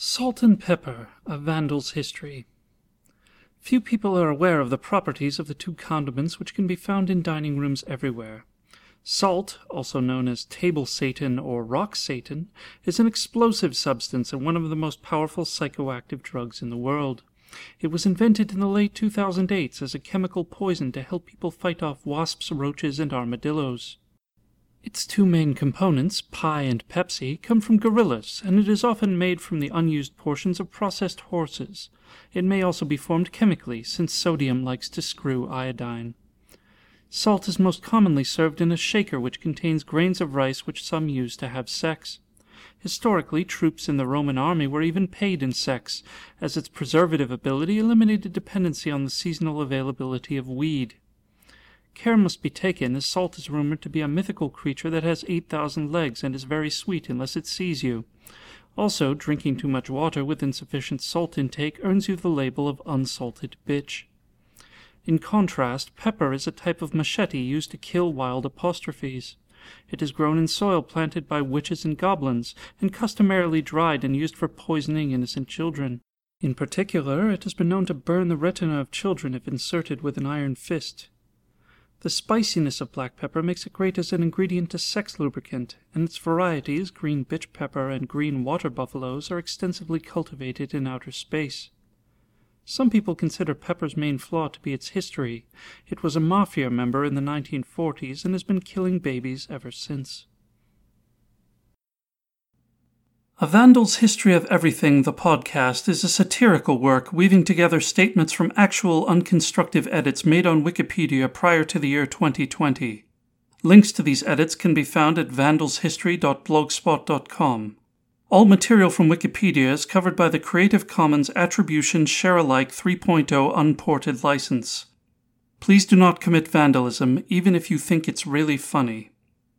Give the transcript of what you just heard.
Salt and pepper, a Vandal's history. Few people are aware of the properties of the two condiments which can be found in dining rooms everywhere. Salt, also known as table Satan or rock Satan, is an explosive substance and one of the most powerful psychoactive drugs in the world. It was invented in the late 2008 as a chemical poison to help people fight off wasps, roaches, and armadillos. Its two main components, pie and Pepsi, come from gorillas, and it is often made from the unused portions of processed horses. It may also be formed chemically, since sodium likes to screw iodine. Salt is most commonly served in a shaker which contains grains of rice which some use to have sex. Historically, troops in the Roman army were even paid in sex, as its preservative ability eliminated dependency on the seasonal availability of weed. Care must be taken, as salt is rumored to be a mythical creature that has 8,000 legs and is very sweet unless it sees you. Also, drinking too much water with insufficient salt intake earns you the label of unsalted bitch. In contrast, pepper is a type of machete used to kill wild apostrophes. It is grown in soil planted by witches and goblins, and customarily dried and used for poisoning innocent children. In particular, it has been known to burn the retina of children if inserted with an iron fist. The spiciness of black pepper makes it great as an ingredient to sex lubricant, and its varieties, green bitch pepper and green water buffaloes, are extensively cultivated in outer space. Some people consider pepper's main flaw to be its history. It was a mafia member in the 1940s and has been killing babies ever since. A Vandal's History of Everything, the podcast, is a satirical work weaving together statements from actual unconstructive edits made on Wikipedia prior to the year 2020. Links to these edits can be found at vandalshistory.blogspot.com. All material from Wikipedia is covered by the Creative Commons Attribution Share Alike 3.0 unported license. Please do not commit vandalism, even if you think it's really funny.